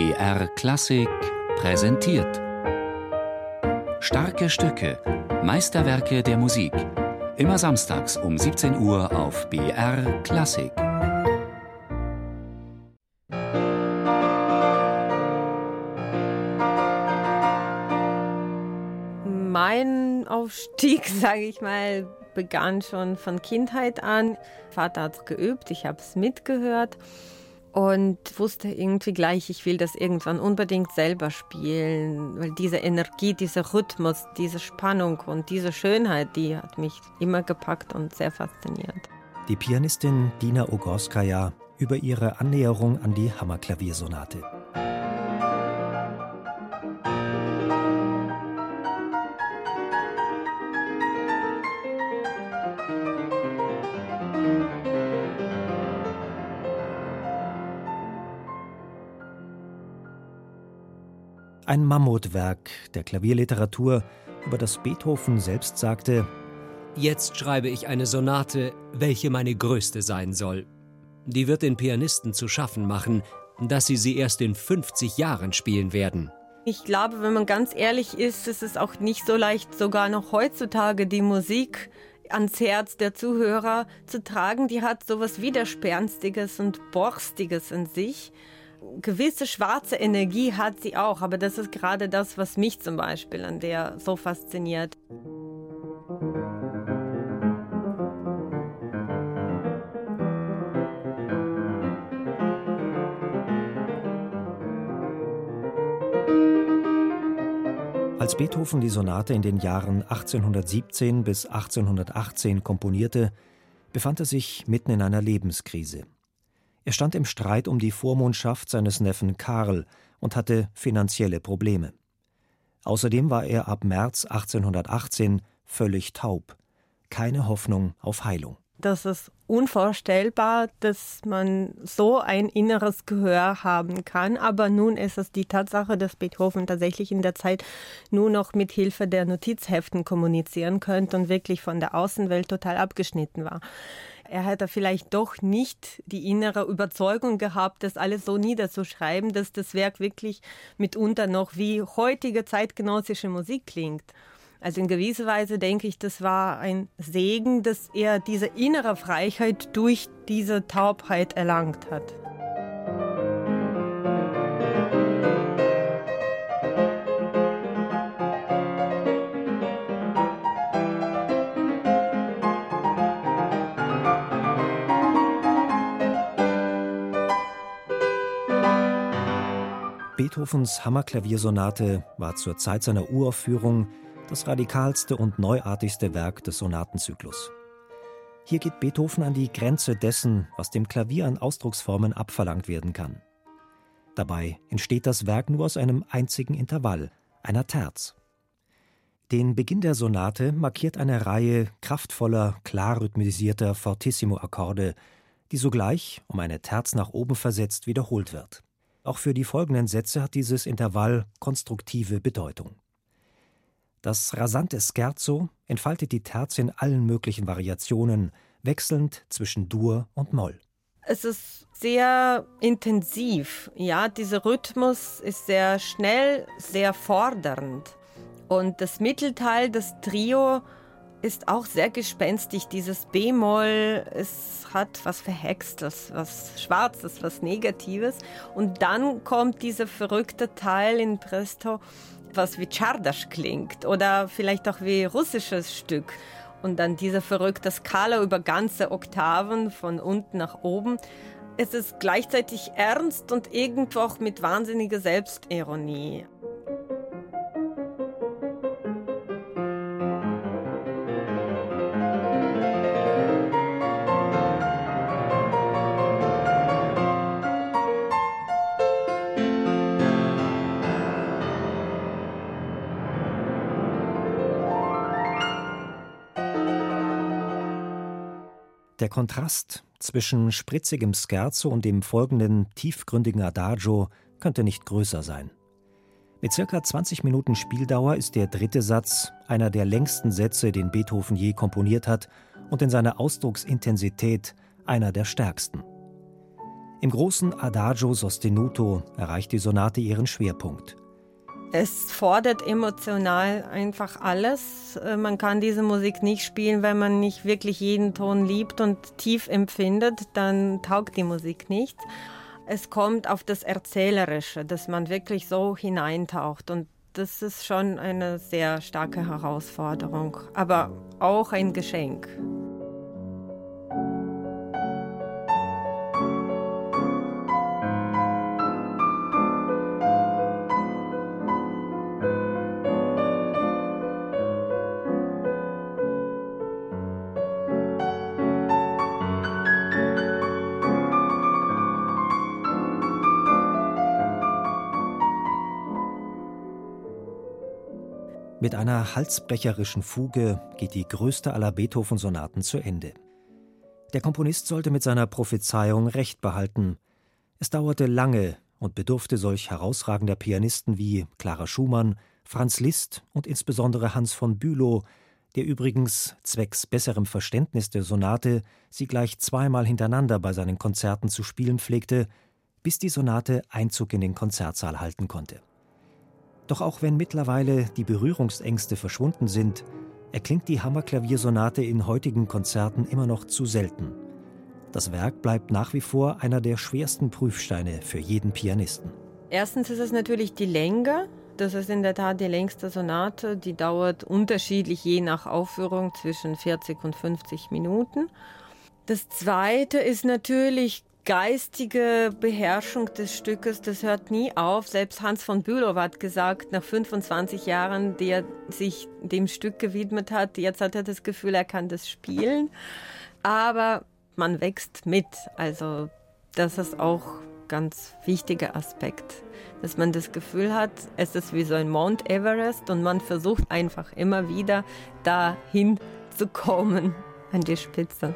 BR Klassik präsentiert. Starke Stücke, Meisterwerke der Musik. Immer samstags um 17 Uhr auf BR Klassik. Mein Aufstieg, sage ich mal, begann schon von Kindheit an. Vater hat es geübt, ich habe es mitgehört und wusste irgendwie gleich, ich will das irgendwann unbedingt selber spielen, weil diese Energie, dieser Rhythmus, diese Spannung und diese Schönheit, die hat mich immer gepackt und sehr fasziniert. Die Pianistin Dina Ogorskaya über ihre Annäherung an die Hammerklaviersonate. Ein Mammutwerk der Klavierliteratur, über das Beethoven selbst sagte: Jetzt schreibe ich eine Sonate, welche meine größte sein soll. Die wird den Pianisten zu schaffen machen, dass sie sie erst in 50 Jahren spielen werden. Ich glaube, wenn man ganz ehrlich ist, ist es auch nicht so leicht, sogar noch heutzutage die Musik ans Herz der Zuhörer zu tragen. Die hat so was Widerspenstiges und Borstiges in sich gewisse schwarze Energie hat sie auch, aber das ist gerade das, was mich zum Beispiel an der so fasziniert. Als Beethoven die Sonate in den Jahren 1817 bis 1818 komponierte, befand er sich mitten in einer Lebenskrise. Er stand im Streit um die Vormundschaft seines Neffen Karl und hatte finanzielle Probleme. Außerdem war er ab März 1818 völlig taub. Keine Hoffnung auf Heilung. Das ist unvorstellbar, dass man so ein inneres Gehör haben kann. Aber nun ist es die Tatsache, dass Beethoven tatsächlich in der Zeit nur noch mit Hilfe der Notizheften kommunizieren könnte und wirklich von der Außenwelt total abgeschnitten war er hätte vielleicht doch nicht die innere Überzeugung gehabt, das alles so niederzuschreiben, dass das Werk wirklich mitunter noch wie heutige zeitgenössische Musik klingt. Also in gewisser Weise denke ich, das war ein Segen, dass er diese innere Freiheit durch diese Taubheit erlangt hat. Beethovens Hammerklaviersonate war zur Zeit seiner Uraufführung das radikalste und neuartigste Werk des Sonatenzyklus. Hier geht Beethoven an die Grenze dessen, was dem Klavier an Ausdrucksformen abverlangt werden kann. Dabei entsteht das Werk nur aus einem einzigen Intervall, einer Terz. Den Beginn der Sonate markiert eine Reihe kraftvoller, klar rhythmisierter Fortissimo-Akkorde, die sogleich, um eine Terz nach oben versetzt, wiederholt wird. Auch für die folgenden Sätze hat dieses Intervall konstruktive Bedeutung. Das rasante Scherzo entfaltet die Terz in allen möglichen Variationen, wechselnd zwischen Dur und Moll. Es ist sehr intensiv. Ja, dieser Rhythmus ist sehr schnell, sehr fordernd. Und das Mittelteil, das Trio, ist auch sehr gespenstig. Dieses B-Moll, es hat was Verhextes, was Schwarzes, was Negatives. Und dann kommt dieser verrückte Teil in Presto, was wie Czardasch klingt oder vielleicht auch wie russisches Stück. Und dann diese verrückte Skala über ganze Oktaven von unten nach oben. Es ist gleichzeitig ernst und irgendwo auch mit wahnsinniger Selbstironie. Der Kontrast zwischen spritzigem Scherzo und dem folgenden tiefgründigen Adagio könnte nicht größer sein. Mit circa 20 Minuten Spieldauer ist der dritte Satz einer der längsten Sätze, den Beethoven je komponiert hat und in seiner Ausdrucksintensität einer der stärksten. Im großen Adagio sostenuto erreicht die Sonate ihren Schwerpunkt. Es fordert emotional einfach alles. Äh, man kann diese Musik nicht spielen, wenn man nicht wirklich jeden Ton liebt und tief empfindet, dann taugt die Musik nicht. Es kommt auf das Erzählerische, dass man wirklich so hineintaucht und das ist schon eine sehr starke Herausforderung, aber auch ein Geschenk. Mit einer halsbrecherischen Fuge geht die größte aller Beethoven-Sonaten zu Ende. Der Komponist sollte mit seiner Prophezeiung recht behalten. Es dauerte lange und bedurfte solch herausragender Pianisten wie Clara Schumann, Franz Liszt und insbesondere Hans von Bülow, der übrigens zwecks besserem Verständnis der Sonate sie gleich zweimal hintereinander bei seinen Konzerten zu spielen pflegte, bis die Sonate Einzug in den Konzertsaal halten konnte. Doch auch wenn mittlerweile die Berührungsängste verschwunden sind, erklingt die Hammerklaviersonate in heutigen Konzerten immer noch zu selten. Das Werk bleibt nach wie vor einer der schwersten Prüfsteine für jeden Pianisten. Erstens ist es natürlich die Länge. Das ist in der Tat die längste Sonate. Die dauert unterschiedlich je nach Aufführung zwischen 40 und 50 Minuten. Das zweite ist natürlich geistige Beherrschung des Stückes, das hört nie auf. Selbst Hans von Bülow hat gesagt, nach 25 Jahren, die er sich dem Stück gewidmet hat, jetzt hat er das Gefühl, er kann das spielen. Aber man wächst mit. Also das ist auch ganz wichtiger Aspekt, dass man das Gefühl hat, es ist wie so ein Mount Everest und man versucht einfach immer wieder dahin zu kommen an die Spitze.